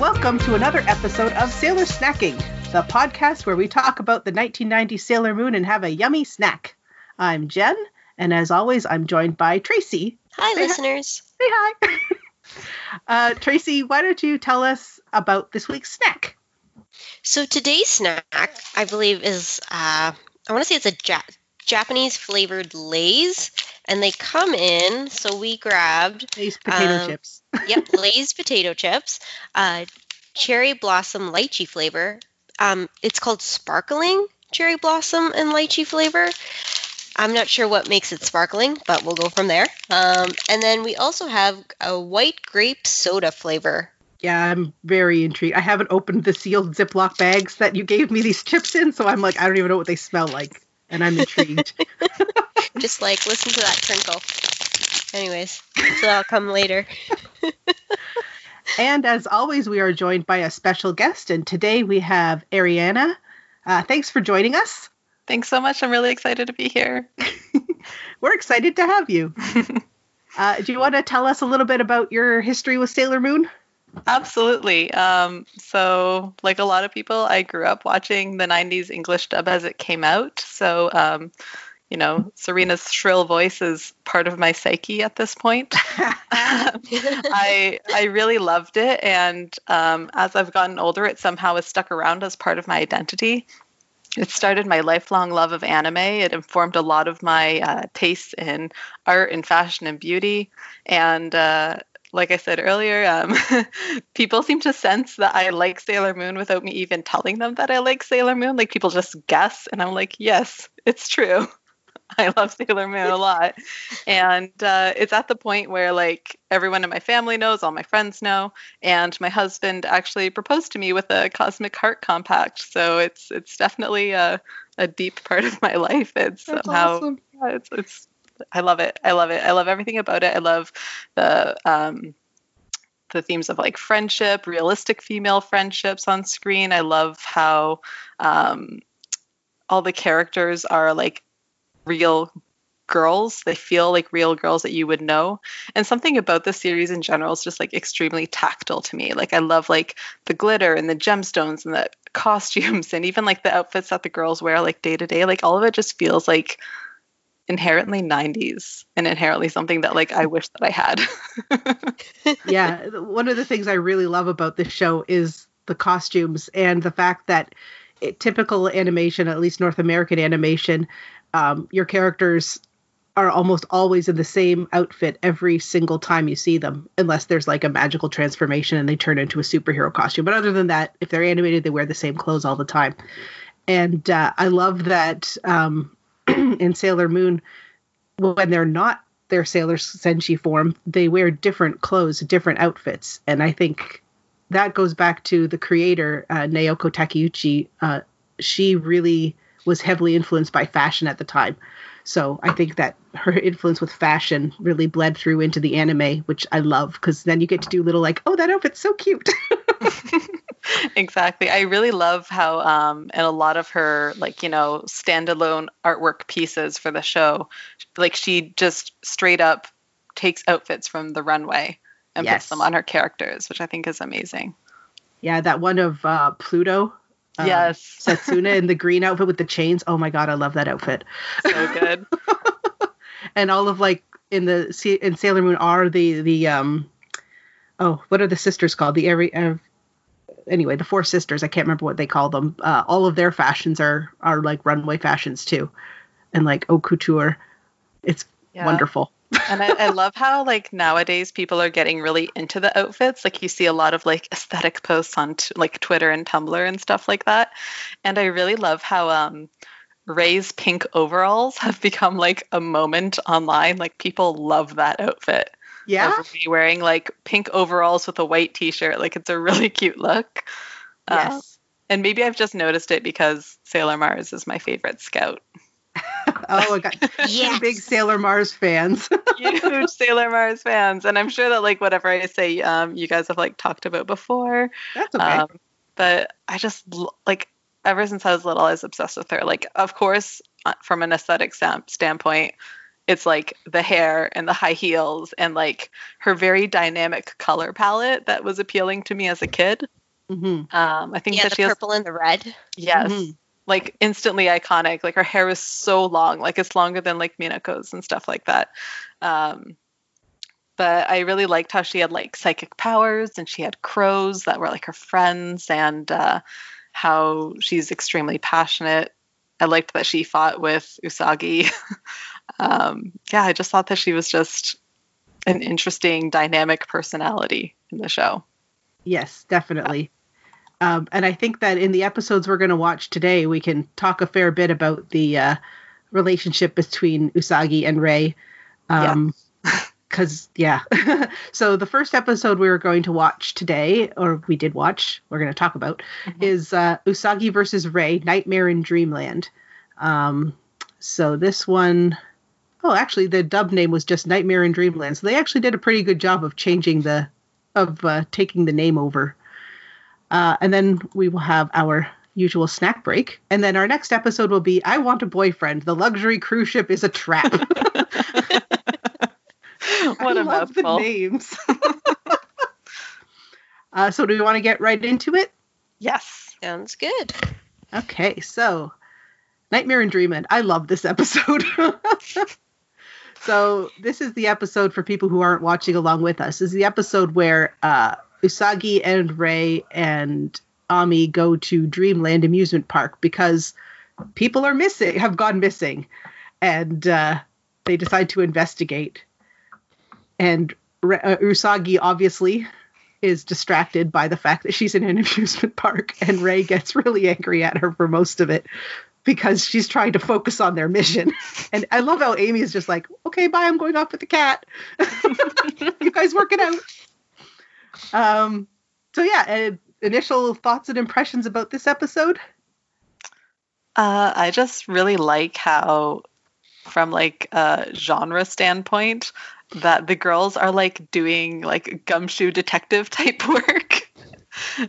Welcome to another episode of Sailor Snacking, the podcast where we talk about the 1990 Sailor Moon and have a yummy snack. I'm Jen, and as always, I'm joined by Tracy. Hi, Say hi. listeners. Say hi. uh, Tracy, why don't you tell us about this week's snack? So today's snack, I believe, is uh, I want to say it's a ja- Japanese flavored Lay's, and they come in. So we grabbed, These potato Um, chips. Yep, Lay's potato chips, uh, cherry blossom lychee flavor. Um, it's called sparkling cherry blossom and lychee flavor. I'm not sure what makes it sparkling, but we'll go from there. Um, and then we also have a white grape soda flavor. Yeah, I'm very intrigued. I haven't opened the sealed Ziploc bags that you gave me these chips in, so I'm like, I don't even know what they smell like, and I'm intrigued. Just like listen to that crinkle. Anyways, so that'll come later. and as always, we are joined by a special guest, and today we have Ariana. Uh, thanks for joining us. Thanks so much. I'm really excited to be here. We're excited to have you. Uh, do you want to tell us a little bit about your history with Sailor Moon? Absolutely. Um, so, like a lot of people, I grew up watching the 90s English dub as it came out. So, um, you know, Serena's shrill voice is part of my psyche at this point. I I really loved it, and um, as I've gotten older, it somehow has stuck around as part of my identity. It started my lifelong love of anime. It informed a lot of my uh, tastes in art and fashion and beauty. And uh, like I said earlier, um, people seem to sense that I like Sailor Moon without me even telling them that I like Sailor Moon. Like people just guess, and I'm like, yes, it's true. I love Sailor Moon a lot. And uh, it's at the point where like everyone in my family knows, all my friends know, and my husband actually proposed to me with a Cosmic Heart compact. So it's it's definitely a, a deep part of my life. It's That's somehow awesome. yeah, it's it's I love it. I love it. I love everything about it. I love the um the themes of like friendship, realistic female friendships on screen. I love how um all the characters are like real girls. They feel like real girls that you would know. And something about the series in general is just like extremely tactile to me. Like I love like the glitter and the gemstones and the costumes and even like the outfits that the girls wear like day to day. Like all of it just feels like inherently 90s and inherently something that like I wish that I had. yeah, one of the things I really love about this show is the costumes and the fact that it, typical animation, at least North American animation, um, your characters are almost always in the same outfit every single time you see them, unless there's like a magical transformation and they turn into a superhero costume. But other than that, if they're animated, they wear the same clothes all the time. And uh, I love that um, in Sailor Moon, when they're not their Sailor Senshi form, they wear different clothes, different outfits. And I think that goes back to the creator, uh, Naoko Takeuchi. Uh, she really was heavily influenced by fashion at the time. So I think that her influence with fashion really bled through into the anime, which I love because then you get to do little like, oh, that outfit's so cute. exactly. I really love how um in a lot of her like, you know, standalone artwork pieces for the show, like she just straight up takes outfits from the runway and Yes. puts them on her characters, which I think is amazing. yeah, that one of uh, Pluto. Um, yes. Setsuna in the green outfit with the chains. Oh my god, I love that outfit. so good. and all of like in the in Sailor Moon are the the um oh what are the sisters called the every uh, anyway the four sisters I can't remember what they call them uh, all of their fashions are are like runway fashions too and like haute couture it's Yeah. wonderful and I, I love how like nowadays people are getting really into the outfits. Like you see a lot of like aesthetic posts on t- like twitter and tumblr and stuff like that. And i really love how um ray's pink overalls have become like a moment online. Like people love that outfit. Yeah? Wearing like pink overalls with a white t-shirt. Like it's a really cute look. Uh, yes and maybe i've just noticed it because sailor mars is my favorite scout oh my god Yes. big Sailor Mars fans huge Sailor Mars fans, and I'm sure that like whatever I say, um, you guys have like talked about before. that's okay Um, but I just like ever since I was little, I was obsessed with her. Like, of course, uh, from an aesthetic stam- standpoint, it's like the hair and the high heels and like her very dynamic color palette that was appealing to me as a kid. Mm-hmm. Um, I think Yeah, that the she has purple and the red. yes, Mhm. Like instantly iconic. Like her hair is so long, like it's longer than like Minako's and stuff like that. Um, but I really liked how she had like psychic powers and she had crows that were like her friends and uh, how she's extremely passionate. I liked that she fought with Usagi. um, yeah, I just thought that she was just an interesting, dynamic personality in the show. Yes, definitely. Um, and I think that in the episodes we're going to watch today, we can talk a fair bit about the uh, relationship between Usagi and Rei. Um, Because, yeah. so the first episode we were going to watch today, or we did watch, we're going to talk about, Mhm. is uh, Usagi versus Rei, Nightmare in Dreamland. Um, so this one, oh, actually, the dub name was just Nightmare in Dreamland. So they actually did a pretty good job of changing the, of uh, taking the name over. Uh, and then we will have our usual snack break. And then our next episode will be I Want a Boyfriend. The luxury cruise ship is a trap. what I a love mouthful. the names. uh, so do we want to get right into it? Yes. Sounds good. Okay, so Nightmare in Dreamland. I love this episode. so this is the episode for people who aren't watching along with us. This is the episode where uh, Usagi and Rei and Ami go to Dreamland Amusement Park because people are missing, have gone missing, and uh, they decide to investigate. And uh, Usagi obviously is distracted by the fact that she's in an amusement park, and Ray gets really angry at her for most of it because she's trying to focus on their mission. And I love how Amy is just like, "Okay, bye. I'm going off with the cat. you guys work it out." Um. So yeah, uh, initial thoughts and impressions about this episode. Uh, I just really like how, from like a genre standpoint, that the girls are like doing like gumshoe detective type work.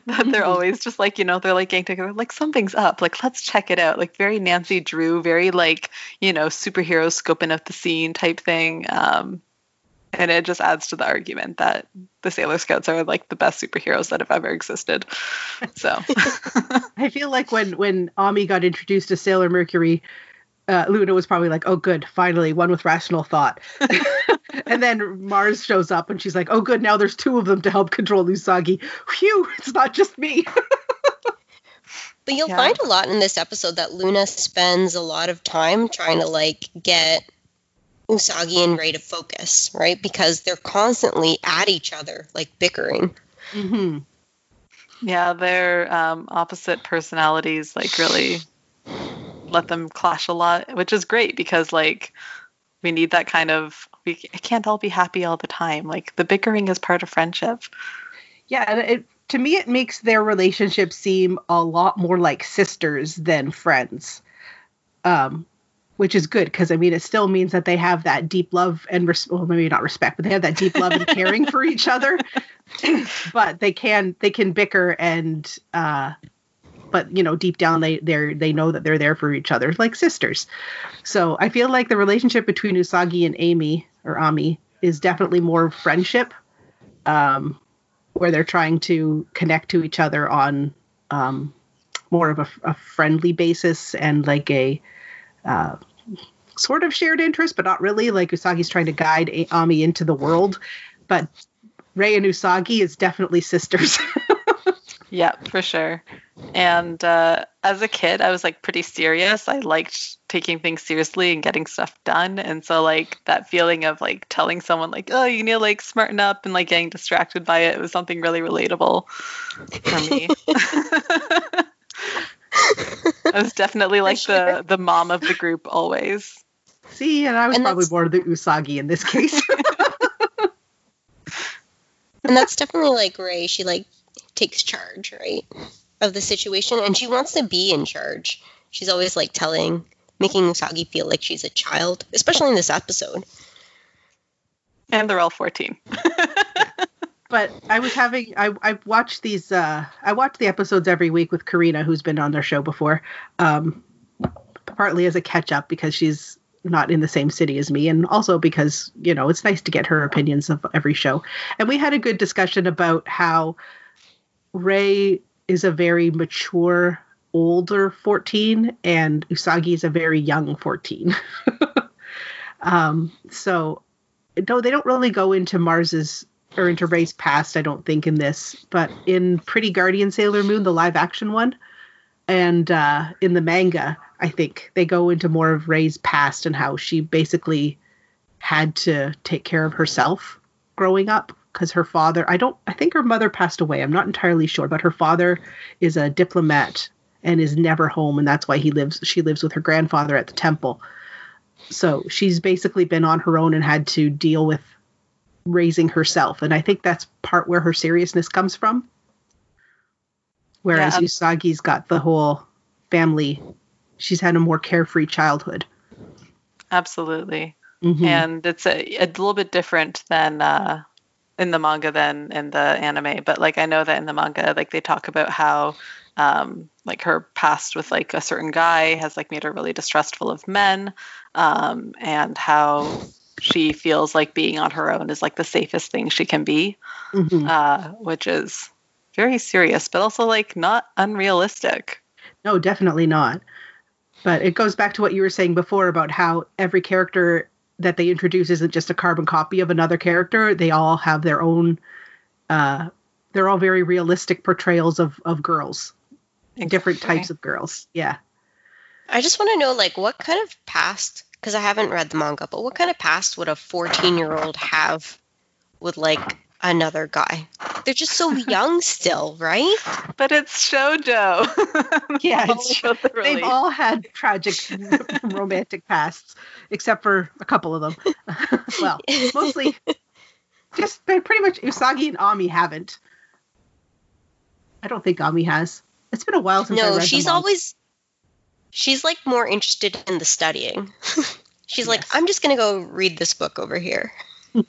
that they're Mhm. always just like you know they're like getting together like something's up like let's check it out like very Nancy Drew very like you know superhero scoping out the scene type thing um and it just adds to the argument that the Sailor Scouts are like the best superheroes that have ever existed so I feel like when when Ami got introduced to Sailor Mercury, uh, Luna was probably like, "Oh, good, finally one with rational thought." and then Mars shows up, and she's like, "Oh, good, now there's two of them to help control Usagi. Phew, it's not just me." But you'll Yeah. find a lot in this episode that Luna spends a lot of time trying to like get Usagi and Rei to focus, right? Because they're constantly at each other, like bickering. hmm Yeah, their um, opposite personalities like really let them clash a lot, which is great because like we need that kind of we can't all be happy all the time. Like the bickering is part of friendship. Yeah, it to me it makes their relationship seem a lot more like sisters than friends. Um which is good because I mean it still means that they have that deep love and res- well maybe not respect but they have that deep love and caring for each other. but they can they can bicker and uh but you know deep down they they they know that they're there for each other like sisters. So I feel like the relationship between Usagi and Amy or Ami is definitely more friendship. Um where they're trying to connect to each other on um, more of a, a friendly basis and like a uh, sort of shared interest, but not really. Like Usagi's trying to guide A- Ami into the world, but Rei and Usagi is definitely sisters. Yeah, for sure. And uh, as a kid, I was like pretty serious. I liked taking things seriously and getting stuff done. And so, like, that feeling of like telling someone, like, oh, you need to like smarten up and like getting distracted by it was something really relatable for me. I was definitely like the the mom of the group always. See, and I was And probably that's- more the Usagi in this case. And that's definitely like Ray. She like takes charge, right, of the situation, and she wants to be in charge. She's always like telling, making Usagi feel like she's a child, especially in this episode. And they're all 14. but I was having I I watched these uh I watch the episodes every week with Karina who's been on their show before. Um partly as a catch up because she's not in the same city as me, and also because you know it's nice to get her opinions of every show. And we had a good discussion about how Ray is a very mature, older 14, and Usagi is a very young 14. um, so, no, they don't really go into Mars's or Rei's past, I don't think, in this, but in Pretty Guardian Sailor Moon, the live action one, and uh, in the manga, I think they go into more of Ray's past and how she basically had to take care of herself growing up because her father I don't I think her mother passed away. I'm not entirely sure, but her father is a diplomat and is never home and that's why he lives she lives with her grandfather at the temple. So she's basically been on her own and had to deal with raising herself and I think that's part where her seriousness comes from. Whereas Yeah. Usagi's got the whole family she's had a more carefree childhood. Absolutely. Mhm. and it's a, a little bit different than uh, in the manga than in the anime but like i know that in the manga like they talk about how um, like her past with like a certain guy has like made her really distrustful of men um, and how she feels like being on her own is like the safest thing she can be Mhm. uh, which is very serious but also like not unrealistic No, definitely not. But it goes back to what you were saying before about how every character that they introduce isn't just a carbon copy of another character. They all have their own. Uh, they're all very realistic portrayals of of girls, different types of girls. Yeah. I just want to know, like, what kind of past? Because I haven't read the manga, but what kind of past would a 14 year old have with like another guy? They're just so young still, right? but it's shojo Yeah, All it's- literally. They've all had tragic romantic pasts, except for a couple of them. well, mostly just they pretty much Usagi and Ami haven't. I don't think Ami has. It's been a while since I No, read the she's manga. always she's like more interested in the studying. she's like, I'm just gonna go read this book over here.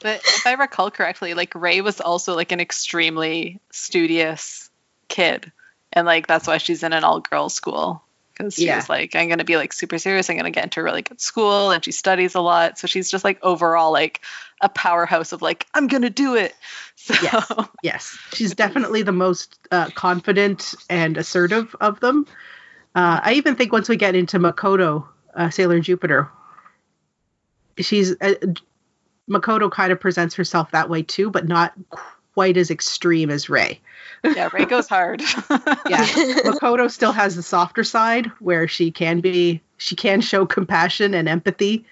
But if I recall correctly, like Ray was also like an extremely studious kid, and like that's why she's in an all-girls school because she Yeah. was like, I'm gonna be like super serious. I'm gonna get into a really good school, and she studies a lot. So she's just like overall like a powerhouse of like I'm gonna do it. So Yes. Yes, she's definitely the most uh, confident and assertive of them. Uh, I even think once we get into Makoto, uh, Sailor Jupiter, she's uh, Makoto kind of presents herself that way too, but not quite as extreme as Ray. yeah, Ray goes hard. Yeah, Makoto still has the softer side where she can be, she can show compassion and empathy,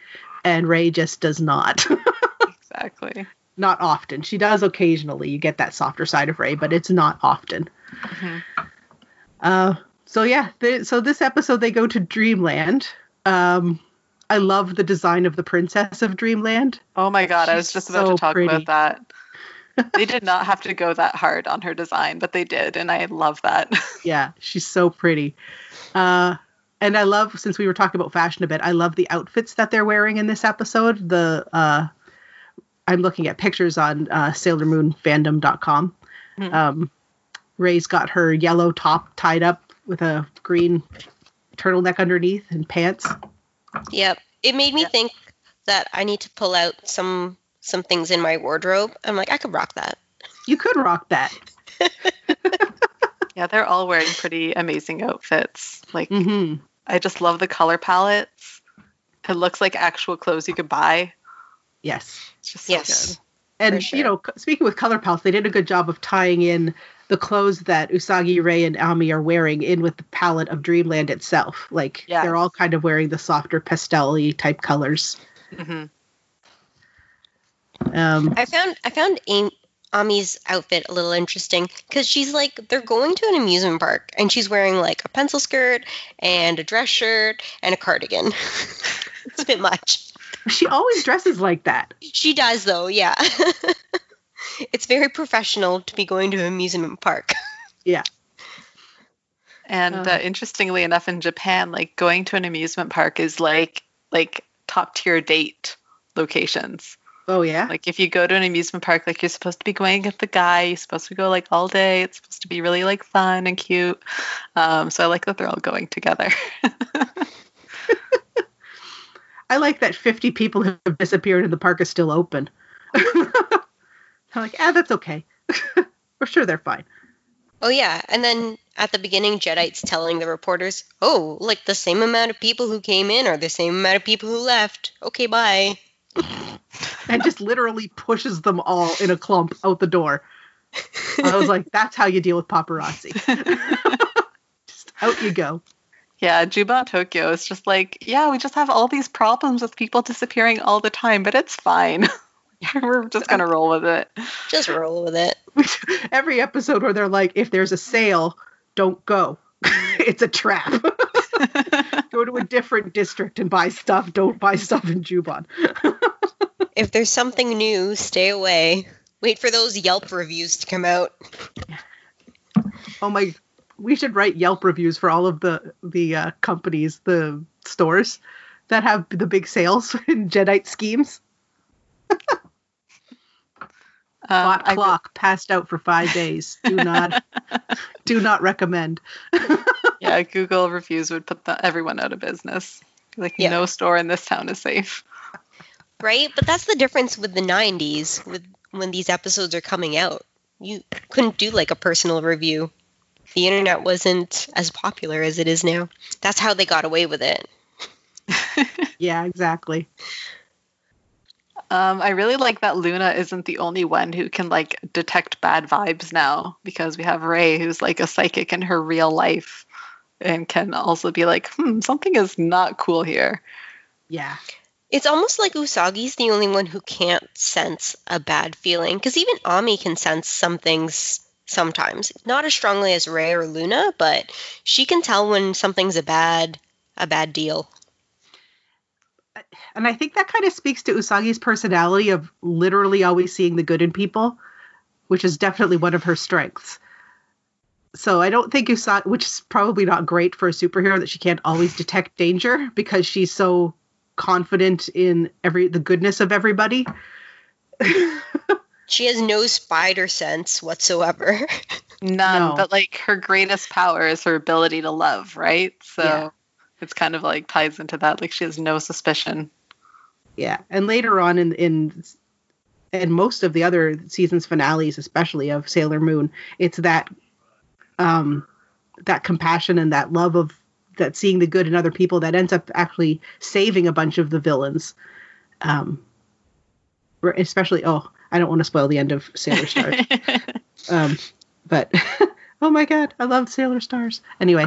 and Ray just does not. exactly. not often. She does occasionally. You get that softer side of Ray, but it's not often. Mhm. Uh, so yeah, th- so this episode they go to Dreamland. Um, I love the design of the princess of Dreamland. Oh my god, I was just about so to talk pretty. about that. they did not have to go that hard on her design, but they did, and I love that. Yeah, she's so pretty. Uh, and I love since we were talking about fashion a bit. I love the outfits that they're wearing in this episode. The uh, I'm looking at pictures on uh, SailorMoonFandom.com. Mhm. Um, Ray's got her yellow top tied up with a green turtleneck underneath and pants. Yep. It made me Yeah. think that I need to pull out some some things in my wardrobe. I'm like, I could rock that. You could rock that. yeah, they're all wearing pretty amazing outfits. Like hmm I just love the color palettes. It looks like actual clothes you could buy. Yes. It's just so Yes. good. And sure. you know, speaking with color palettes, they did a good job of tying in the clothes that Usagi, Ray, and Ami are wearing in with the palette of Dreamland itself. Like Yes. they're all kind of wearing the softer pastel-y type colors. hmm Um, I found I found Am- Ami's outfit a little interesting because she's like they're going to an amusement park and she's wearing like a pencil skirt and a dress shirt and a cardigan. it's a bit much. she always dresses like that. She does though, yeah. it's very professional to be going to an amusement park. Yeah. And Uh. uh, interestingly enough, in Japan, like going to an amusement park is like like top tier date locations. Oh yeah. Like if you go to an amusement park, like you're supposed to be going with the guy, you're supposed to go like all day. It's supposed to be really like fun and cute. Um, so I like that they're all going together. I like that 50 people have disappeared and the park is still open. I'm like, ah, that's okay. We're sure they're fine. Oh yeah, and then at the beginning, Jadeite's telling the reporters, "Oh, like the same amount of people who came in are the same amount of people who left. Okay, bye." and just literally pushes them all in a clump out the door. I was like, "That's how you deal with paparazzi." just out you go. Yeah, Juban Tokyo is just like, yeah, we just have all these problems with people disappearing all the time, but it's fine. We're just gonna roll with it. Just roll with it. Every episode where they're like, if there's a sale, don't go. it's a trap. go to a different district and buy stuff. Don't buy stuff in Juban. if there's something new, stay away. Wait for those Yelp reviews to come out. Oh my we should write Yelp reviews for all of the the uh, companies, the stores that have the big sales in Jadeite schemes. Um, clock passed out for five days. Do not, do not recommend. yeah, Google reviews would put the, everyone out of business. Like yeah. no store in this town is safe. Right, but that's the difference with the '90s, with when these episodes are coming out. You couldn't do like a personal review the internet wasn't as popular as it is now. That's how they got away with it. yeah, exactly. Um, I really like that Luna isn't the only one who can like detect bad vibes now because we have Ray, who's like a psychic in her real life and can also be like, hmm, something is not cool here. Yeah. It's almost like Usagi's the only one who can't sense a bad feeling because even Ami can sense some things sometimes. Not as strongly as Ray or Luna, but she can tell when something's a bad a bad deal. And I think that kind of speaks to Usagi's personality of literally always seeing the good in people, which is definitely one of her strengths. So I don't think Usagi, which is probably not great for a superhero that she can't always detect danger because she's so confident in every the goodness of everybody. She has no spider sense whatsoever. None, no. but like her greatest power is her ability to love, right? So yeah. it's kind of like ties into that. Like she has no suspicion. Yeah, and later on in in and most of the other seasons finales, especially of Sailor Moon, it's that um that compassion and that love of that seeing the good in other people that ends up actually saving a bunch of the villains. Um, especially oh I don't want to spoil the end of Sailor Stars. um, but oh my god, I love Sailor Stars. Anyway,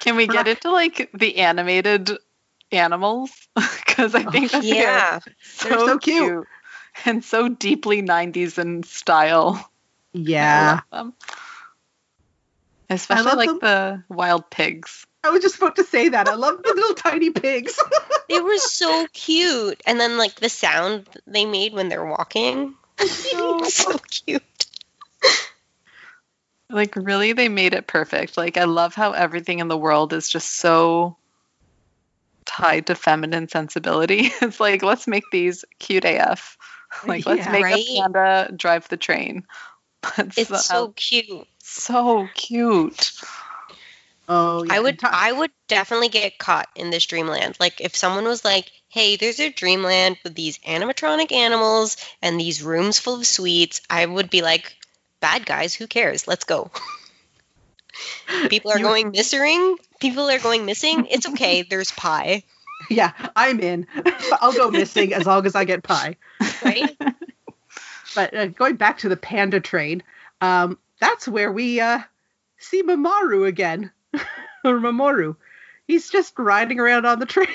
can we get into like the animated animals? Because I think oh, yeah, so, they're so cute. cute. and so deeply '90s in style. Yeah, especially like them. the wild pigs. I was just about to say that. I love the little tiny pigs. they were so cute. And then like the sound they made when they're walking. Oh. so, so cute. Like really they made it perfect. Like I love how everything in the world is just so tied to feminine sensibility. It's like let's make these cute AF. Like let's make right? a panda drive the train. That's it's uh, so cute. So cute. Oh, yeah. I would I would definitely get caught in this dreamland. Like if someone was like, "Hey, there's a dreamland with these animatronic animals and these rooms full of sweets," I would be like, "Bad guys, who cares? Let's go." People are going missing. People are going missing. It's okay. There's pie. Yeah, I'm in. I'll go missing as long as I get pie. Right. but uh, going back to the panda train, um, that's where we uh, see Mamoru again. or Mamoru. He's just riding around on the train.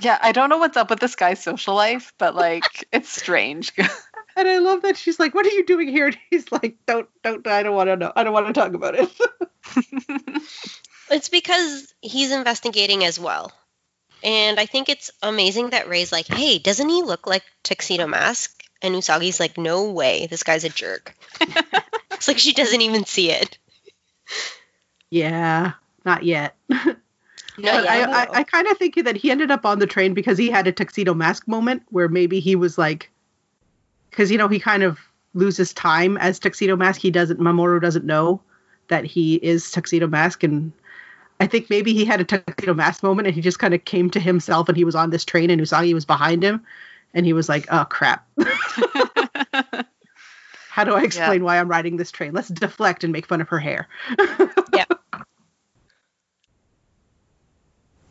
yeah, I don't know what's up with this guy's social life, but like it's strange. And I love that she's like, "What are you doing here?" And he's like, "Don't, don't, I don't want to know. I don't want to talk about it." it's because he's investigating as well. And I think it's amazing that Ray's like, "Hey, doesn't he look like Tuxedo Mask?" And Usagi's like, "No way, this guy's a jerk." it's like she doesn't even see it. Yeah, not yet. Not I, I, I kind of think that he ended up on the train because he had a tuxedo mask moment where maybe he was like, because you know he kind of loses time as tuxedo mask. He doesn't. Mamoru doesn't know that he is tuxedo mask, and I think maybe he had a tuxedo mask moment and he just kind of came to himself and he was on this train and Usagi was behind him and he was like, oh crap. How do I explain why I'm riding this train? Let's deflect and make fun of her hair. Yeah.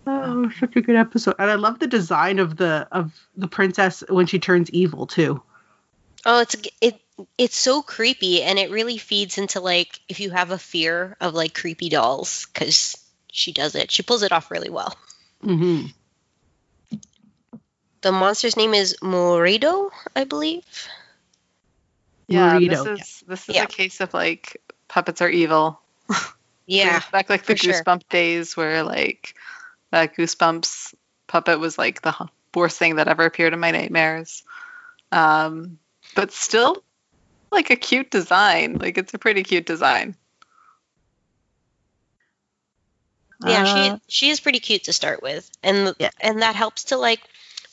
Oh, such a good episode. And I love the design of the of the princess when she turns evil too. Oh, it's it it's so creepy and it really feeds into like if you have a fear of like creepy dolls cuz she does it. She pulls it off really well. Mm-hmm. The monster's name is Murido, I believe. yeah, Burrito, this is this is Yeah. a case of like puppets are evil. Yeah. back like the for sure. goosebump days where like that goosebumps puppet was like the worst thing that ever appeared in my nightmares um but still like a cute design like it's a pretty cute design Yeah, Uh, she she is pretty cute to start with, and Yeah. and that helps to like,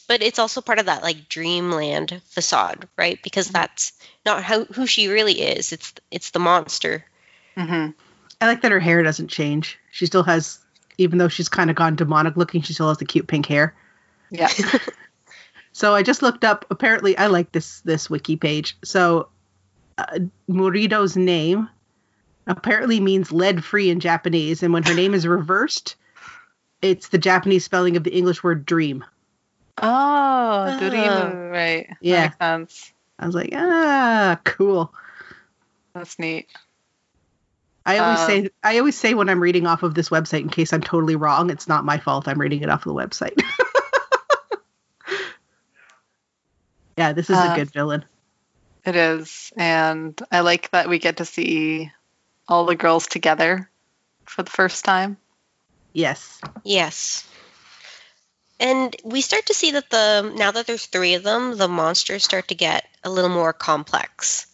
but it's also part of that like dreamland facade, right? Because that's not how who she really is. It's it's the monster. mm-hmm. I like that her hair doesn't change. She still has, even though she's kind of gone demonic looking, she still has the cute pink hair. yeah So I just looked up. Apparently, I like this this wiki page. So, uh, Murido's name apparently means lead free in Japanese, and when her name is reversed, it's the Japanese spelling of the English word dream. oh Oh. Dorimu, right That Yeah. makes sense I was like, ah, cool. that's neat I always Um, say I always say when I'm reading off of this website, in case I'm totally wrong, it's not my fault. I'm reading it off of the website. yeah, this is Uh, a good villain. it is and i like that we get to see all the girls together for the first time Yes. Yes. And we start to see that the now that there's three of them, the monsters start to get a little more complex.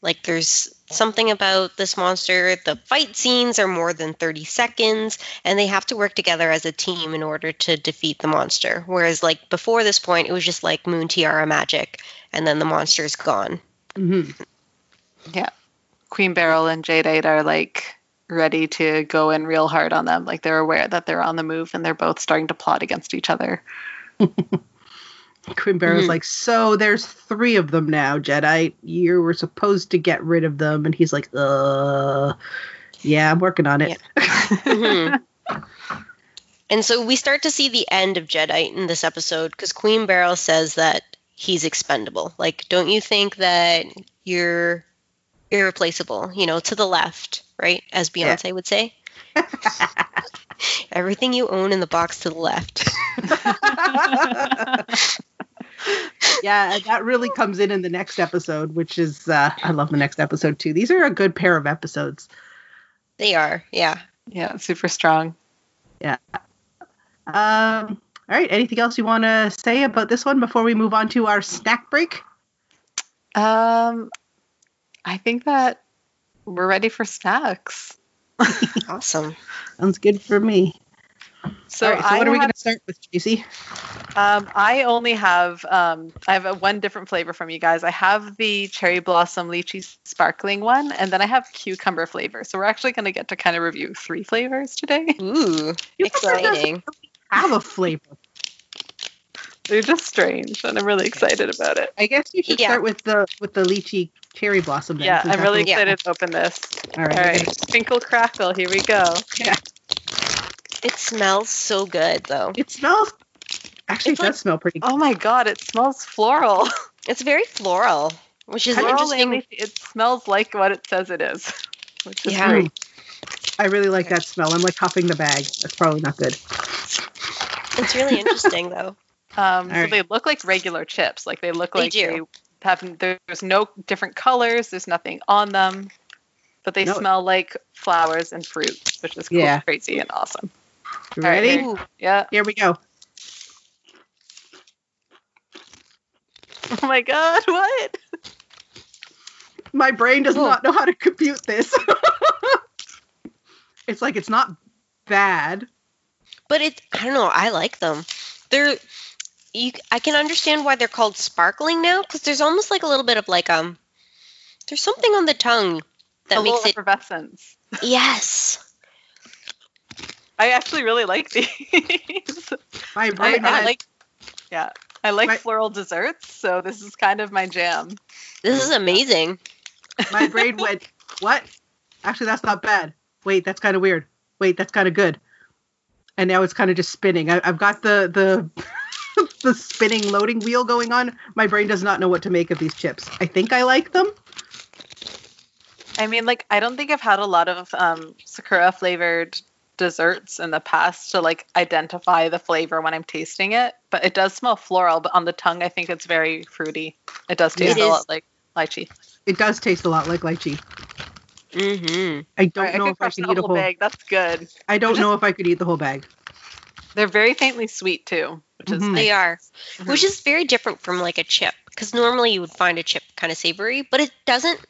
Like there's something about this monster, the fight scenes are more than 30 seconds and they have to work together as a team in order to defeat the monster. Whereas like before this point it was just like Moon Tiara magic and then the monster's gone. hmm Queen Beryl and Jadeite are like ready to go in real hard on them. Like they're aware that they're on the move and they're both starting to plot against each other. Queen Beryl's Mhm. like, so there's three of them now, Jadeite. You were supposed to get rid of them, and he's like, uh, yeah, I'm working on it. Mhm. and so we start to see the end of Jadeite in this episode because Queen Beryl says that he's expendable. Like, don't you think that you're irreplaceable? You know, to the left, right? As Yeah. Beyonce would say. Everything you own in the box to the left. yeah, that really comes in in the next episode, which is uh, I love the next episode too. These are a good pair of episodes. they are, yeah. yeah, super strong. Yeah. Um, all right, anything else you want to say about this one before we move on to our snack break? Um, I think that we're ready for snacks. Awesome. Sounds good for me. So, all right, so I, what are we going to start with, Casey? um, I only have um, I have a one different flavor from you guys. I have the cherry blossom lychee sparkling one, and then I have cucumber flavor. So we're actually going to get to kind of review three flavors today. Ooh, exciting. Have a flavor. They're just strange, and I'm really excited about it. I guess you should Yeah. start with the with the lychee cherry blossom. Then, Yeah, I'm really the- Yeah. excited to open this. All right. All right, twinkle crackle. Here we go. It smells so good, though. It smells. Actually, It's it does smell pretty. good. Oh my god, it smells floral. It's very floral, which is Floral interesting. It smells like what it says it is, which is Yeah. great. I really like that smell. I'm like huffing the bag. That's probably not good. It's really interesting, though. Um, so Alright. they look like regular chips. Like they look They like do. they have. There's no different colors. There's nothing on them, but they No. smell like flowers and fruit, which is cool, Yeah. crazy, and awesome. You All right, Ready? Ooh, Yeah. Here we go. Oh my god, what? My brain does Cool. not know how to compute this. it's like it's not bad. but it I don't know, I like them. They're you I can understand why they're called sparkling now cuz there's almost like a little bit of like um there's something on the tongue that a makes little it effervescence. yes. I actually really like these. My I, brain I went, like, yeah, I like My- floral desserts, so this is kind of my jam. This is amazing. my brain went, what? Actually, that's not bad. Wait, that's kind of weird. Wait, that's kind of good. And now it's kind of just spinning. I, I've got the the the spinning loading wheel going on. My brain does not know what to make of these chips. I think I like them. I mean, like, I don't think I've had a lot of um, sakura flavored desserts in the past to like identify the flavor when I'm tasting it, but it does smell floral. But on the tongue, I think it's very fruity. It does taste It a is. lot like lychee. It does taste a lot like lychee. Mm-hmm. I don't Alright, know I if I crush could the eat a whole whole. bag. That's good. I don't know if I could eat the whole bag. They're very faintly sweet too, which is Mhm. nice. They are, Mhm. which is very different from like a chip, because normally you would find a chip kind of savory, but it doesn't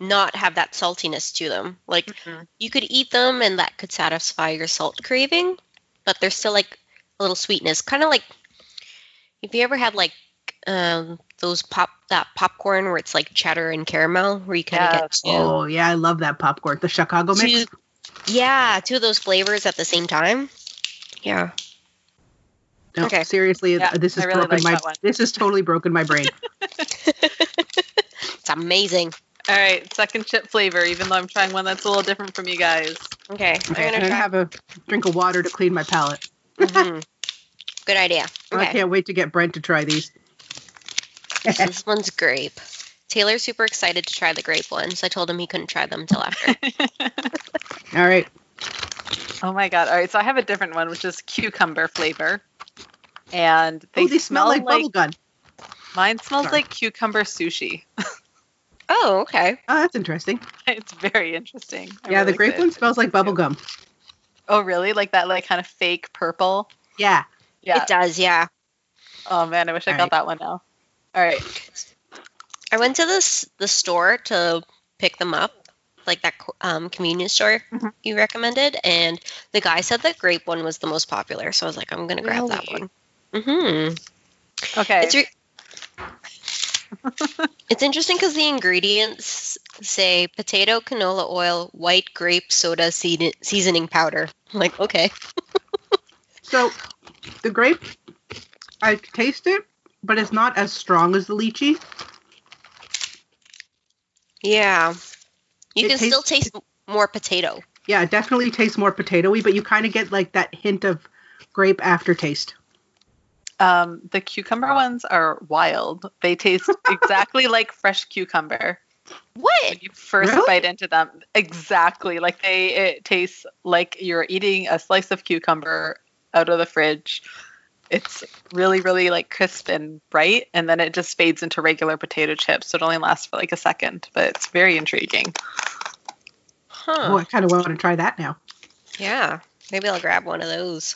not have that saltiness to them. Like Mhm. you could eat them and that could satisfy your salt craving, but there's still like a little sweetness, kind of like if you ever had like um, those pop that popcorn where it's like cheddar and caramel, where you kind of Yeah. get Oh yeah, I love that popcorn. The Chicago mix. yeah, two of those flavors at the same time. Yeah. No, okay. seriously, Yeah, this is really broken like my. that. This has totally broken my brain. It's amazing. All right, second chip flavor, even though I'm trying one that's a little different from you guys. Okay, Okay, I'm I'm gonna gonna try. have a drink of water to clean my palate. Mhm. Good idea. I can't wait to get Brent to try these. this one's grape. Taylor's super excited to try the grape ones. I told him he couldn't try them till after. All right. Oh my god! All right, so I have a different one, which is cucumber flavor, and they, oh, they smell, like, bubble gum. Mine smells Sorry. like cucumber sushi. oh, okay. Oh, that's interesting. it's very interesting. I'm yeah, the grape excited. one smells like bubble gum. Oh, really? Like that, like kind of fake purple. Yeah. Yeah. It does, yeah. Oh man, I wish I got right. that one now. All right. I went to this the store to pick them up, like that um, convenience store Mhm. you recommended, and the guy said the grape one was the most popular. So I was like, I'm gonna grab that one. Mm-hmm. Okay. It's re- it's interesting because the ingredients say potato, canola oil, white grape soda seed- seasoning powder. I'm like, okay. So the grape, I taste it, but it's not as strong as the lychee. Yeah. You It can still taste more potato. Yeah, it definitely tastes more potatoy, but you kind of get like that hint of grape aftertaste. Um, the cucumber ones are wild. They taste exactly like fresh cucumber What? when you first Really? bite into them. Exactly. Like they it tastes like you're eating a slice of cucumber out of the fridge. It's really, really like crisp and bright, and then it just fades into regular potato chips. So it only lasts for like a second, but it's very intriguing. Huh. Oh, I kind of want to try that now. Yeah. Maybe I'll grab one of those.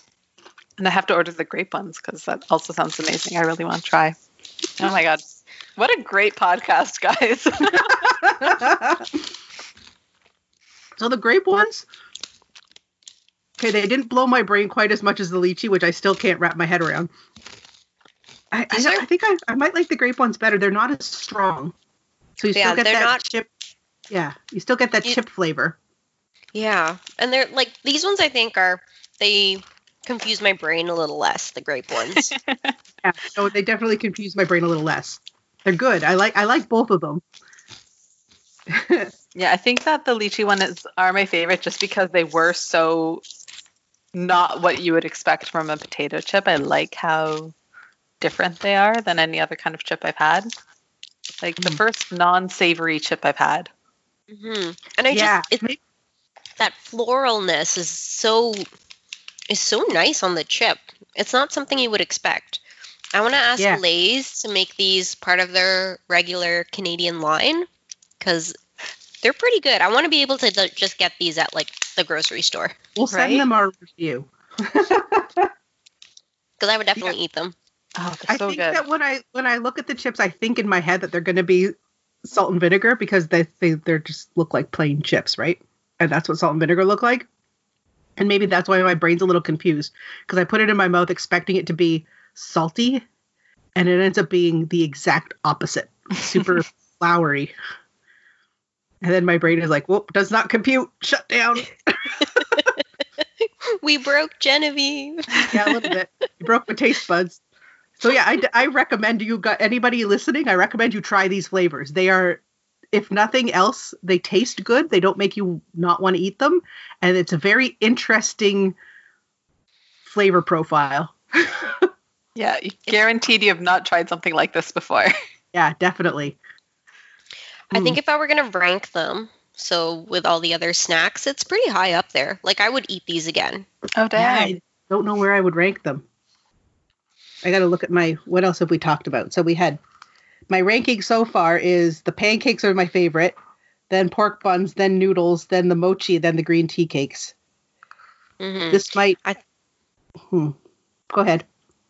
And I have to order the grape ones because that also sounds amazing. I really want to try. Oh my god. What a great podcast, guys. so the grape ones, okay, they didn't blow my brain quite as much as the lychee, which I still can't wrap my head around. I, I, are- I think I, I might like the grape ones better. They're not as strong, so you Yeah, still get they're that not- chip. Yeah, you still get that You- chip flavor. Yeah. And they're like these ones I think are they confuse my brain a little less, the grape ones. Yeah, so they definitely confuse my brain a little less. They're good. I like I like both of them. Yeah, I think that the lychee one is are my favorite just because they were so not what you would expect from a potato chip. I like how different they are than any other kind of chip I've had. Like the Mm. first non-savory chip I've had. hmm And I yeah, just it, that floralness is so is so nice on the chip. It's not something you would expect. I want to ask Yeah. Lay's to make these part of their regular Canadian line because they're pretty good. I want to be able to d- just get these at like the grocery store we'll send them our review. because I would definitely eat them. Oh, I so think good. that when I when I look at the chips, I think in my head that they're going to be salt and vinegar because they they they just look like plain chips, right? And that's what salt and vinegar look like. And maybe that's why my brain's a little confused because I put it in my mouth expecting it to be salty, and it ends up being the exact opposite, super flowery. And then my brain is like, "Whoop, does not compute. Shut down." we broke Genevieve. Yeah, a little bit. You broke my taste buds. So yeah, I, I recommend you got anybody listening. I recommend you try these flavors. They are, if nothing else, they taste good. They don't make you not want to eat them, and it's a very interesting flavor profile. Yeah, guaranteed you have not tried something like this before. yeah, definitely. I think hmm. if I were going to rank them, so with all the other snacks, it's pretty high up there. Like I would eat these again. Oh Yeah! I don't know where I would rank them. I got to look at my. What else have we talked about? So we had my ranking so far is the pancakes are my favorite, then pork buns, then noodles, then the mochi, then the green tea cakes. hmm This might. I- Hmm. Go ahead.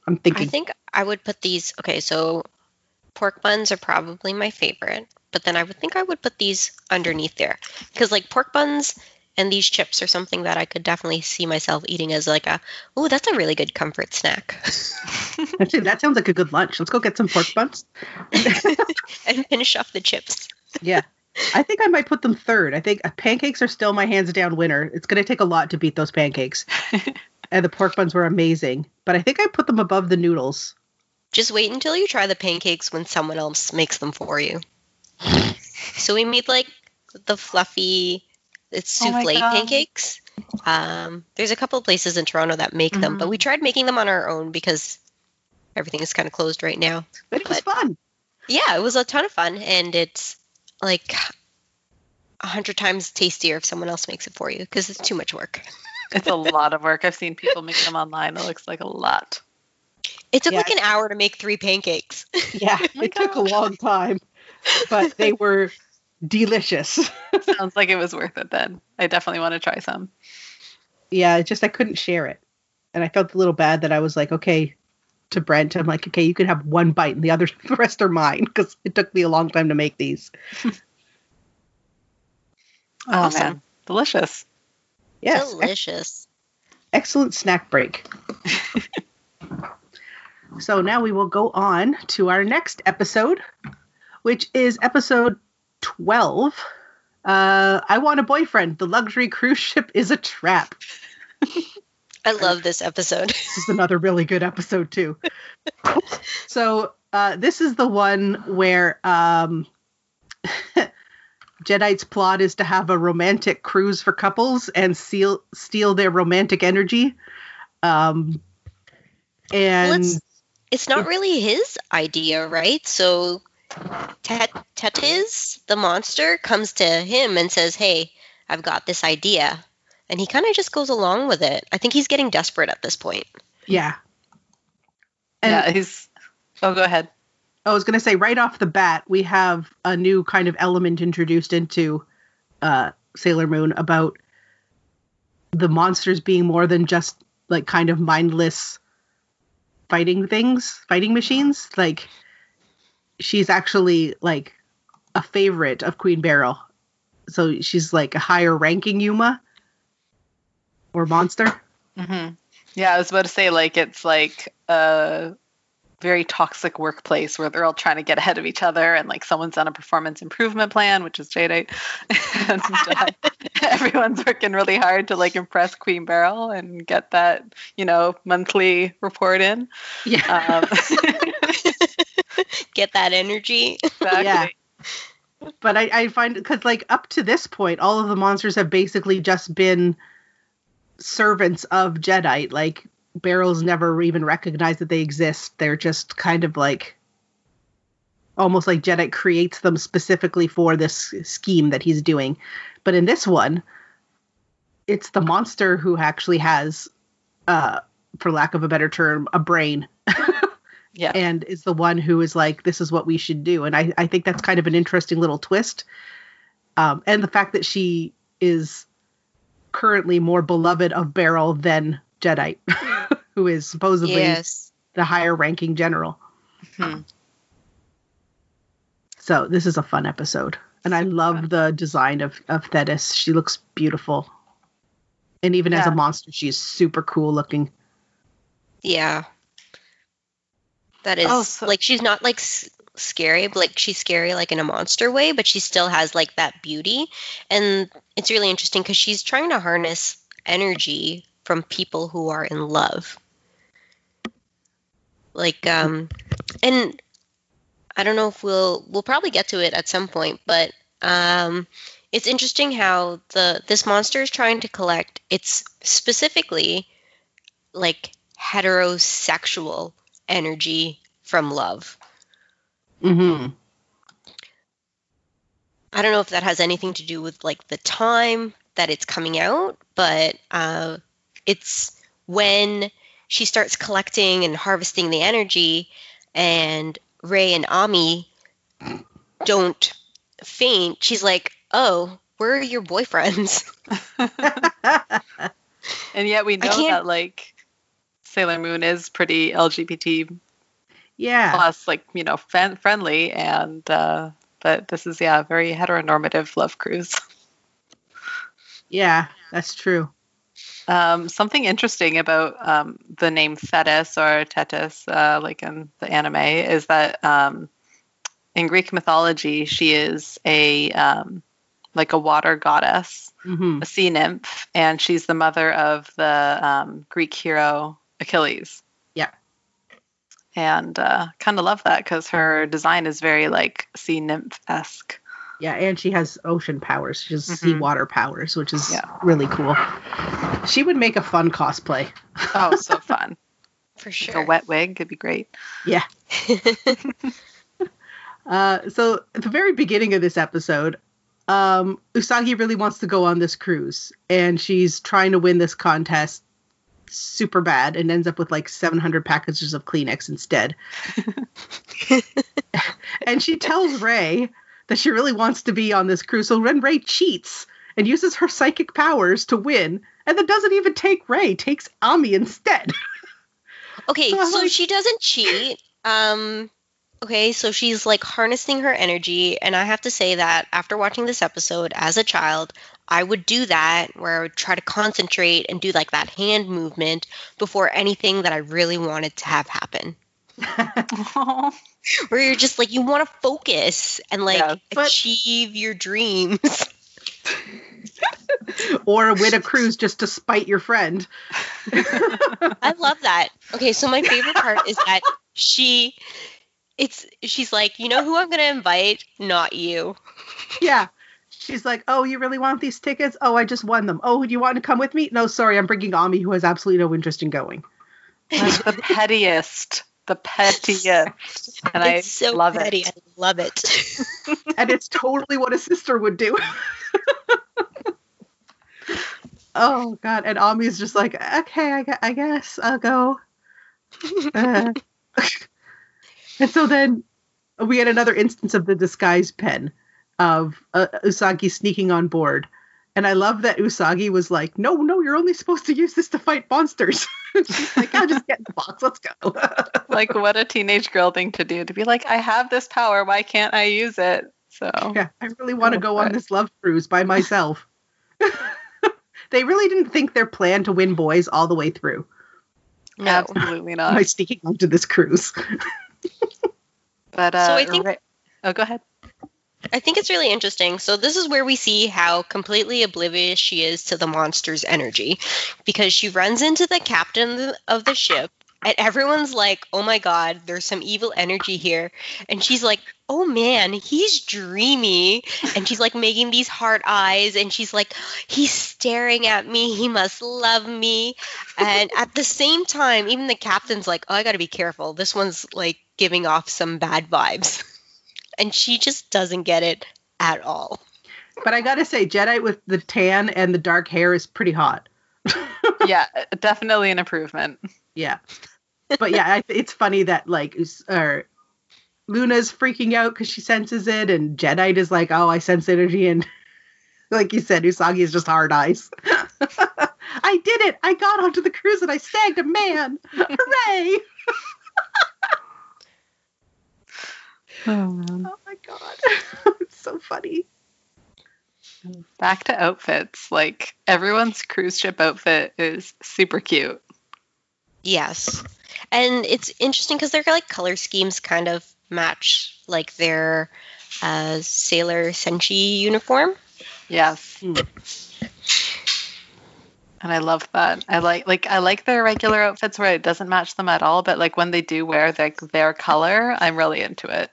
I'm thinking. I think I would put these. Okay, so pork buns are probably my favorite, but then I would think I would put these underneath there because like pork buns and these chips are something that I could definitely see myself eating as like a oh that's a really good comfort snack Actually, that sounds like a good lunch. Let's go get some pork buns. and finish off the chips. Yeah. I think I might put them third. I think uh, pancakes are still my hands down winner. It's going to take a lot to beat those pancakes. and the pork buns were amazing, but I think I put them above the noodles. Just wait until you try the pancakes when someone else makes them for you. so we made like the fluffy, it's Oh souffle God. pancakes. Um, there's a couple of places in Toronto that make them, but we tried making them on our own because everything is kind of closed right now. But it was fun. Yeah, it was a ton of fun, and it's like a hundred times tastier if someone else makes it for you because it's too much work. It's a lot of work. I've seen people make them online. It looks like a lot. It took Yeah. like an hour to make three pancakes. Yeah, my it took a long time, but they were delicious. Sounds like it was worth it then. I definitely want to try some. yeah, it just I couldn't share it, and I felt a little bad that I was like, okay, to Brent, I'm like, okay, you can have one bite, and the other, the rest are mine because it took me a long time to make these. Oh Awesome. man, delicious. Yes, ex- Delicious. excellent snack break. so now we will go on to our next episode, which is episode 12. Uh, I want a boyfriend. The luxury cruise ship is a trap. I love this episode. This is another really good episode too. so uh, this is the one where um, Jadeite's plot is to have a romantic cruise for couples and seal, steal their romantic energy. Um, and Well, it's- it's not really his idea, right? So Tetis, the monster, comes to him and says, Hey, I've got this idea. And he kind of just goes along with it. I think he's getting desperate at this point. yeah. And yeah, he's. Oh, go ahead. I was going to say right off the bat, we have a new kind of element introduced into uh, Sailor Moon about the monsters being more than just like kind of mindless fighting things, fighting machines. Like she's actually like a favorite of Queen Beryl. So she's like a higher ranking Youma or monster. hmm Yeah, I was about to say like it's like a very toxic workplace where they're all trying to get ahead of each other, and like someone's on a performance improvement plan, which is Jadeite, and uh, everyone's working really hard to like impress Queen Beryl and get that you know monthly report in. Yeah. Um, Get that energy. exactly. Yeah. but I, I find because like up to this point, all of the monsters have basically just been servants of Jadeite. Like Beryl's never even recognized that they exist. They're just kind of like almost like Jadeite creates them specifically for this scheme that he's doing. But in this one, it's the monster who actually has, uh, for lack of a better term, a brain Yeah. and is the one who is like, this is what we should do. And I, I think that's kind of an interesting little twist. Um, and the fact that she is currently more beloved of Beryl than Jadeite, who is supposedly yes. the higher ranking general. Hmm. So this is a fun episode. And I love fun. the design of, of Thetis. She looks beautiful. And even as a monster, she's super cool looking. Yeah. That is Oh, so- like she's not like s- scary, but like she's scary like in a monster way, but she still has like that beauty. And it's really interesting because she's trying to harness energy from people who are in love. Like, um, and I don't know if we'll we'll probably get to it at some point, but um, it's interesting how the this monster is trying to collect. It's specifically like heterosexual energy from love. Mm-hmm. I don't know if that has anything to do with like the time that it's coming out, but uh, it's when she starts collecting and harvesting the energy, and Ray and Ami don't faint. She's like, "Oh, where are your boyfriends?" and yet we know that like Sailor Moon is pretty LGBT yeah. plus like you know fan- friendly and uh but this is yeah a very heteronormative love cruise Yeah, that's true. Um something interesting about um the name Thetis or Tetis uh like in the anime is that um in Greek mythology she is a um like a water goddess hmm a sea nymph and she's the mother of the um Greek hero Achilles Yeah. and uh, kind of love that because her design is very like sea nymph esque. Yeah, and she has ocean powers. She has Mhm. seawater powers, which is Yeah. really cool. She would make a fun cosplay. Oh, so fun! For Like sure. a wet wig could be great. Yeah. Uh, so at the very beginning of this episode, um, Usagi really wants to go on this cruise, and she's trying to win this contest super bad, and ends up with like 700 packages of Kleenex instead. and she tells Ray that she really wants to be on this cruise. So when Ray cheats and uses her psychic powers to win, and then doesn't even take Ray, takes Ami instead. Okay, So so like- she doesn't cheat. Um okay, so she's like harnessing her energy and I have to say that after watching this episode as a child, I would do that where I would try to concentrate and do like that hand movement before anything that I really wanted to have happen. Where you're just like you want to focus and like Yeah, but- achieve your dreams. or win a cruise just to spite your friend. I love that. Okay, so my favorite part is that she it's she's like, "You know who I'm going to invite? Not you." Yeah. She's like, "Oh, you really want these tickets? Oh, I just won them. Oh, do you want to come with me? No, sorry, I'm bringing Ami, who has absolutely no interest in going." Like the pettiest, the pettiest, and it's I so love petty. it. I love it. and it's totally what a sister would do. oh God! And Ami's just like, "Okay, I, gu- I guess I'll go." Uh. and so then we had another instance of the disguise pen of uh, Usagi sneaking on board. And I love that Usagi was like, no, no, you're only supposed to use this to fight monsters. She's like, I'll just get in the box. Let's go. Like what a teenage girl thing to do to be like, I have this power, why can't I use it? So yeah, I really want to Go go on this love cruise by myself. they really didn't think their plan to win boys all the way through no. absolutely not. by sneaking onto this cruise. But uh, So I think- Ra- oh, go ahead. I think it's really interesting. So this is where we see how completely oblivious she is to the monster's energy because she runs into the captain of the ship and everyone's like, "Oh my god, there's some evil energy here." And she's like, "Oh man, he's dreamy." And she's like making these heart eyes and she's like, "He's staring at me. He must love me." And at the same time, even the captain's like, "Oh, I got to be careful. This one's like giving off some bad vibes." and she just doesn't get it at all. But I gotta say, Jadeite with the tan and the dark hair is pretty hot. yeah, definitely an improvement. Yeah. But yeah, I, it's funny that like Us- or Luna's freaking out because she senses it, and Jadeite is like, "Oh, I sense energy," and like you said, Usagi is just hard eyes. I did it! I got onto the cruise and I snagged a man! Hooray! Oh, man. Oh my god, it's so funny. Back to outfits. Like everyone's cruise ship outfit is super cute. Yes. And it's interesting because their like color schemes kind of match like their uh, Sailor Senshi uniform. Yes. And I love that. I like like I like their regular outfits where it doesn't match them at all, but like when they do wear their their color, I'm really into it.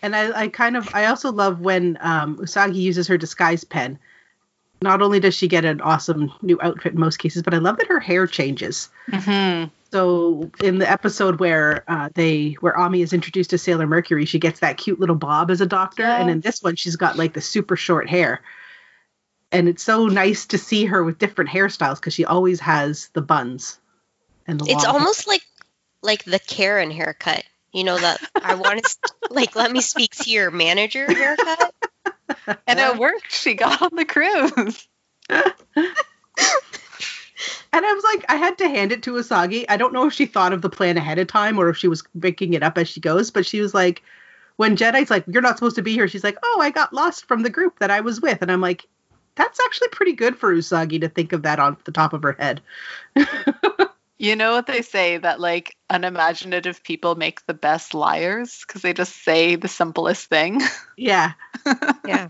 And I, I kind of I also love when um, Usagi uses her disguise pen. Not only does she get an awesome new outfit in most cases, but I love that her hair changes. Mm-hmm. So in the episode where uh, they where Ami is introduced to Sailor Mercury, she gets that cute little bob as a doctor, and in this one she's got like the super short hair. And it's so nice to see her with different hairstyles because she always has the buns and the. It's long hair. almost like like the Karen haircut. You know that I want to like let me speak to your manager haircut. And it worked. She got on the cruise. And I was like, I had to hand it to Usagi. I don't know if she thought of the plan ahead of time or if she was making it up as she goes, but she was like, when Jadeite's like, you're not supposed to be here, she's like, oh, I got lost from the group that I was with. And I'm like, that's actually pretty good for Usagi to think of that on the top of her head. You know what they say that like unimaginative people make the best liars because they just say the simplest thing yeah. Yeah.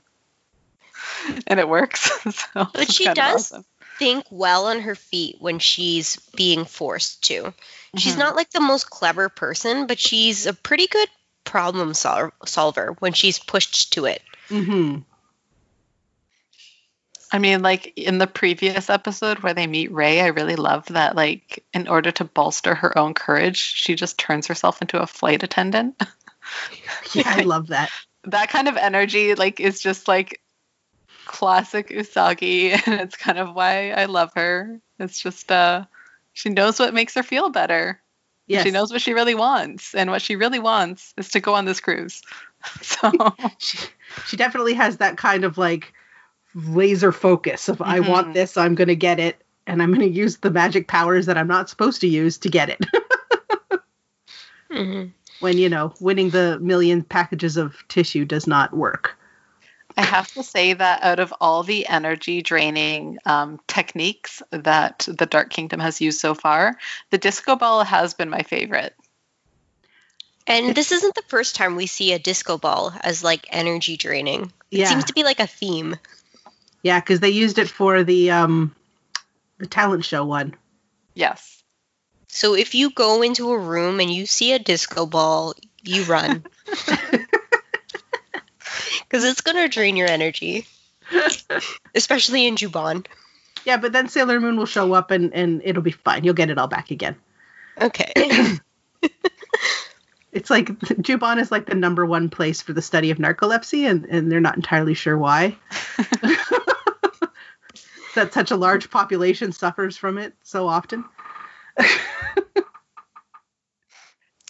and it works. so But she does awesome. think well on her feet when she's being forced to. She's Mhm. not like the most clever person, but she's a pretty good problem sol- solver when she's pushed to it. hmm I mean, like in the previous episode where they meet Ray, I really love that. Like, in order to bolster her own courage, she just turns herself into a flight attendant. Yeah, I love that. that kind of energy, like, is just like classic Usagi, and it's kind of why I love her. It's just, uh, she knows what makes her feel better. Yes. She knows what she really wants, and what she really wants is to go on this cruise. So, she, she definitely has that kind of like laser focus of I want Mhm. this, I'm going to get it, and I'm going to use the magic powers that I'm not supposed to use to get it. hmm when, you know, winning the million packages of tissue does not work. I have to say that out of all the energy draining um, techniques that the Dark Kingdom has used so far, the disco ball has been my favorite. And this isn't the first time we see a disco ball as like energy draining. It Yeah. seems to be like a theme. Yeah, because they used it for the um the talent show one. Yes. So if you go into a room and you see a disco ball, you run. Because it's going to drain your energy, especially in Juban. Yeah, but then Sailor Moon will show up and and it'll be fine. You'll get it all back again. Okay. It's like Juban is like the number one place for the study of narcolepsy, and, and they're not entirely sure why. that such a large population suffers from it so often.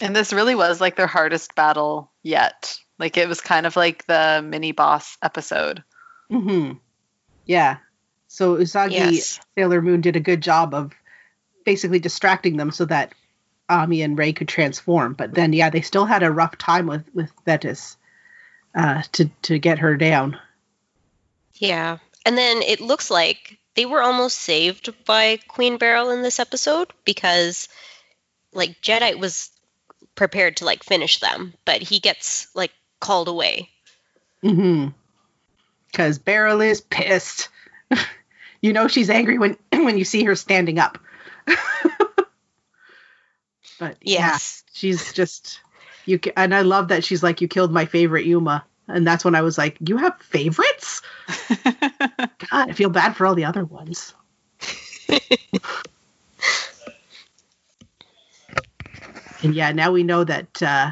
And this really was like their hardest battle yet. Like it was kind of like the mini boss episode. hmm Yeah. So Usagi yes. Sailor Moon did a good job of basically distracting them so that Ami and Ray could transform. But then, yeah, they still had a rough time with with Thetis uh, to to get her down. Yeah. And then it looks like they were almost saved by Queen Beryl in this episode because like Jadeite was prepared to like finish them, but he gets like called away. Mm-hmm. Because Beryl is pissed. you know she's angry when when you see her standing up. but yeah, Yes. she's just you. And I love that she's like, "You killed my favorite Youma," and that's when I was like, "You have favorites?" God, I feel bad for all the other ones. and yeah, now we know that uh,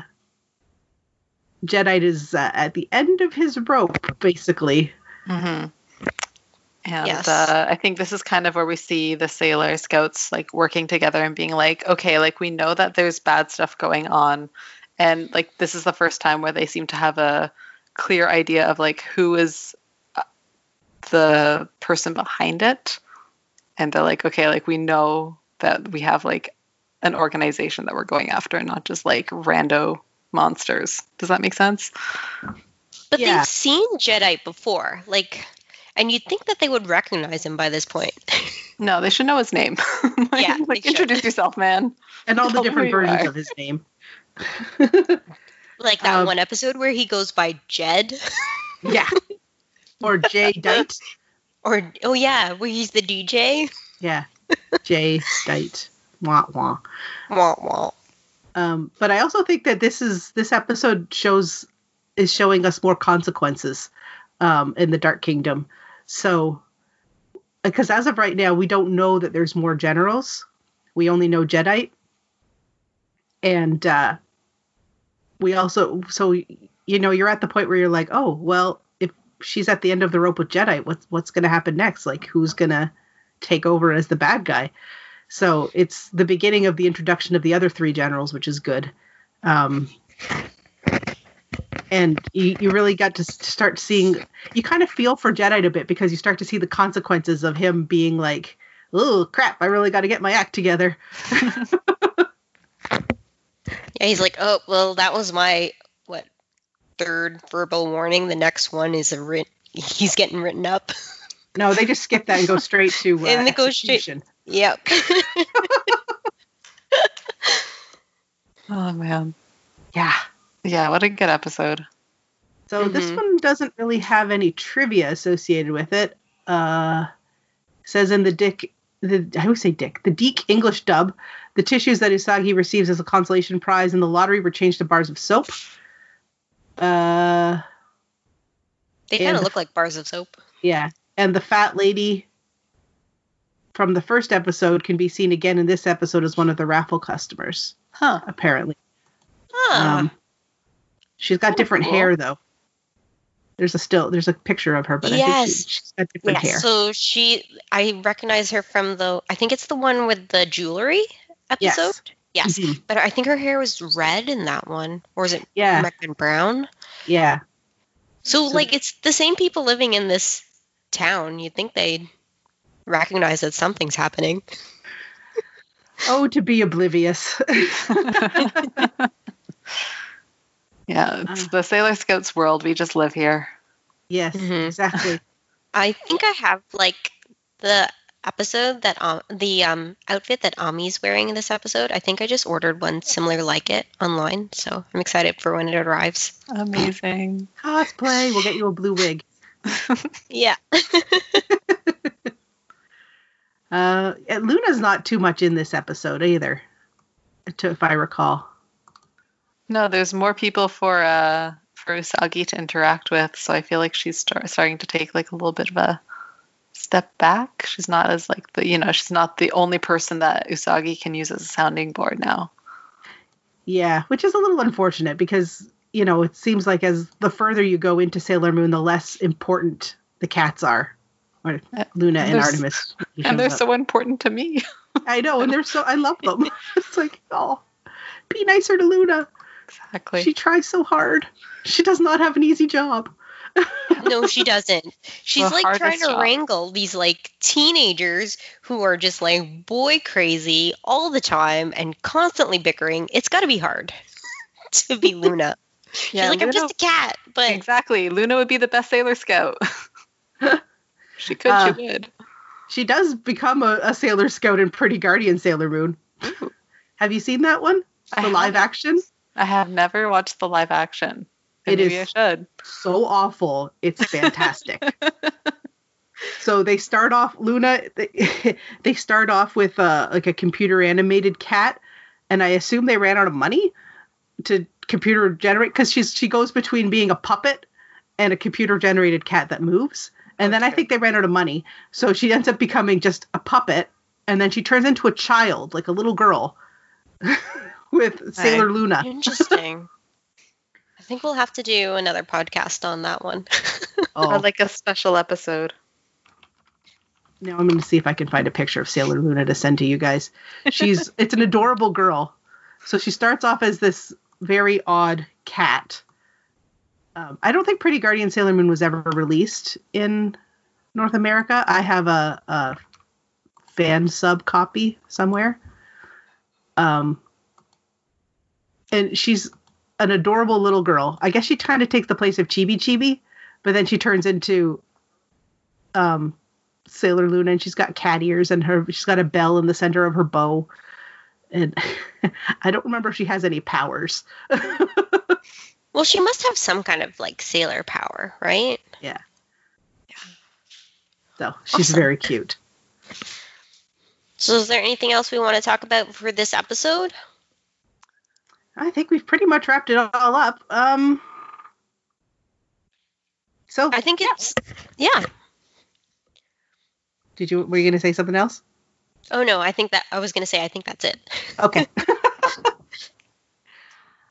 Jadeite is uh, at the end of his rope, basically. hmm And Yes. uh, I think this is kind of where we see the sailor scouts like working together and being like, okay, like we know that there's bad stuff going on, and like this is the first time where they seem to have a clear idea of like who is uh, the person behind it, and they're like, okay, like we know that we have like an organization that we're going after, and not just like rando monsters. Does that make sense? But Yeah. they've seen Jadeite before, like, and you'd think that they would recognize him by this point. No, they should know his name. like, Yeah, like they should. introduce yourself, man. And all the Tell different versions are. of his name. like that Um, one episode where he goes by Jed yeah. Or Jay Dite. Or oh yeah, where he's the DJ. Yeah, Jay Dite. Wah wah. Wah wah. Um, but I also think that this is this episode shows is showing us more consequences um, in the Dark Kingdom. So, because as of right now, we don't know that there's more generals. We only know Jadeite, and uh, we also so you know you're at the point where you're like, oh well, if she's at the end of the rope with Jadeite, what's what's going to happen next? Like, who's going to take over as the bad guy? So it's the beginning of the introduction of the other three generals, which is good. Um, and you, you really got to start seeing, you kind of feel for Jadeite a bit because you start to see the consequences of him being like, oh crap, I really got to get my act together. yeah, he's like, oh, well, that was my, what, third verbal warning. The next one is a writ- he's getting written up. No, they just skip that and go straight to uh, And they go execution. Yep. Oh man. Yeah. Yeah, what a good episode. So this Mhm. one doesn't really have any trivia associated with it. Uh, says in the Dick, the I always say Dick, the Deke English dub, the tissues that Usagi receives as a consolation prize in the lottery were changed to bars of soap. Uh, they kind of look like bars of soap. yeah, and the fat lady from the first episode can be seen again in this episode as one of the raffle customers. Huh. Apparently, Ah, um, she's got Oh, different cool. hair though. There's a still there's a picture of her, but I think Yes. she, she's got different yeah. hair. So she, I recognize her from the. I think it's the one with the jewelry episode. Yes. Mhm. But I think her hair was red in that one, or is it Yeah, might have brown? yeah. So, So- like, it's the same people living in this town. You'd think they'd recognize that something's happening. Oh, to be oblivious. Yeah, it's Uh. the Sailor Scouts world. We just live here. yes, Mhm. exactly. I think I have like the episode that um the um outfit that Ami's wearing in this episode. I think I just ordered one similar like it online, so I'm excited for when it arrives. Amazing. Cosplay. We'll get you a blue wig. Yeah. Uh, Luna's not too much in this episode either, to, if I recall. No, there's more people for uh for Usagi to interact with, so I feel like she's start, starting to take like a little bit of a step back. She's not as like the you know she's not the only person that Usagi can use as a sounding board now. Yeah, which is a little unfortunate because you know it seems like as the further you go into Sailor Moon, the less important the cats are, or Uh, Luna and Artemis. And they're up. so important to me. I know, and they're so I love them. it's like oh, be nicer to Luna. Exactly. She tries so hard. She does not have an easy job. No, she doesn't. She's The like trying to job. wrangle these like teenagers who are just like boy crazy all the time and constantly bickering. It's got to be hard to be Luna. She's like, I'm just a cat, but exactly. Luna would be the best Sailor Scout. she could. Uh, she would. She does become a, a Sailor Scout in Pretty Guardian Sailor Moon. Ooh. Have you seen that one? I The live haven't. action? I have never watched the live action. It Maybe is-. So awful. It's fantastic. so they start off Luna they, they start off with uh, like a computer animated cat and I assume they ran out of money to computer generate cuz she's she goes between being a puppet and a computer generated cat that moves. And then I think they ran out of money. So she ends up becoming just a puppet and then she turns into a child, like a little girl with Sailor Luna. interesting. I think we'll have to do another podcast on that one. Oh. Or like a special episode. Now I'm going to see if I can find a picture of Sailor Luna to send to you guys. She's it's an adorable girl. So she starts off as this very odd cat. Um, I don't think Pretty Guardian Sailor Moon was ever released in North America. I have a, a fan sub copy somewhere. Um, and she's an adorable little girl. I guess she kind of takes the place of Chibi Chibi, but then she turns into um, Sailor Luna, and she's got cat ears, and her she's got a bell in the center of her bow. And I don't remember if she has any powers. well, she must have some kind of like sailor power, right? Yeah. Yeah. So she's Awesome. very cute. So, is there anything else we want to talk about for this episode? I think we've pretty much wrapped it all up. Um, so I think it's yeah. did you were you going to say something else? Oh no, I think that I was going to say I think that's it. Okay.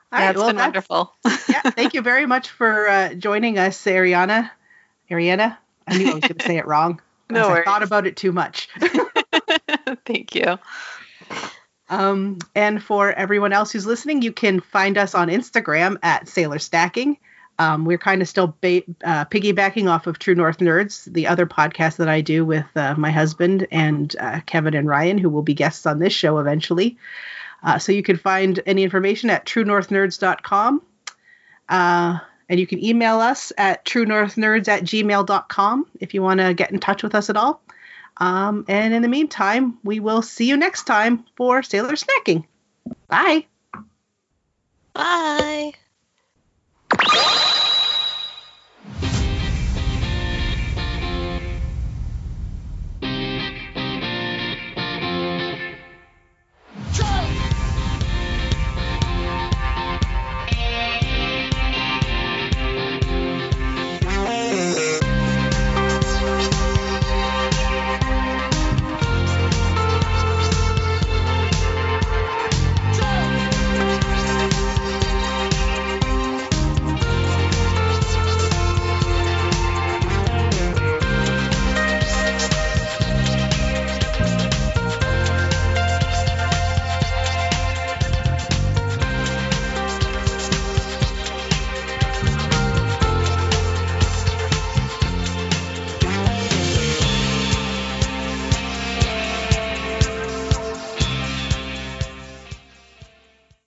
All yeah, right. it's Well, been that's- wonderful. yeah. Thank you very much for uh, joining us, Ariana. Ariana. I knew I was going to say it wrong. No I thought about it too much. Thank you. Um, and for everyone else who's listening, you can find us on Instagram at Sailor Snacking. Um, we're kind of still ba- uh, piggybacking off of True North Nerds, the other podcast that I do with uh, my husband and uh, Kevin and Ryan, who will be guests on this show eventually. Uh, so you can find any information at truenorthnerds.com. Uh, and you can email us at truenorthnerds at gmail.com if you want to get in touch with us at all. Um, and in the meantime, we will see you next time for Sailor Snacking. Bye. Bye.